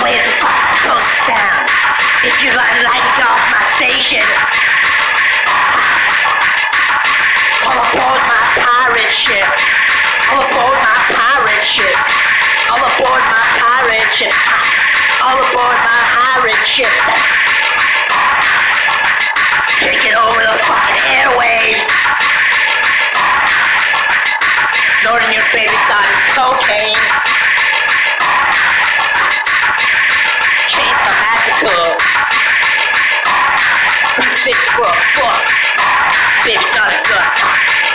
as a fucking supposed to sound. If you like lighting off my station, all aboard my pirate ship. All aboard my pirate ship. All aboard my pirate ship. All aboard my pirate ship. Taking over the fucking airwaves. Snorting your baby daughter's cocaine. Six foot fuck. Bitch got a gun.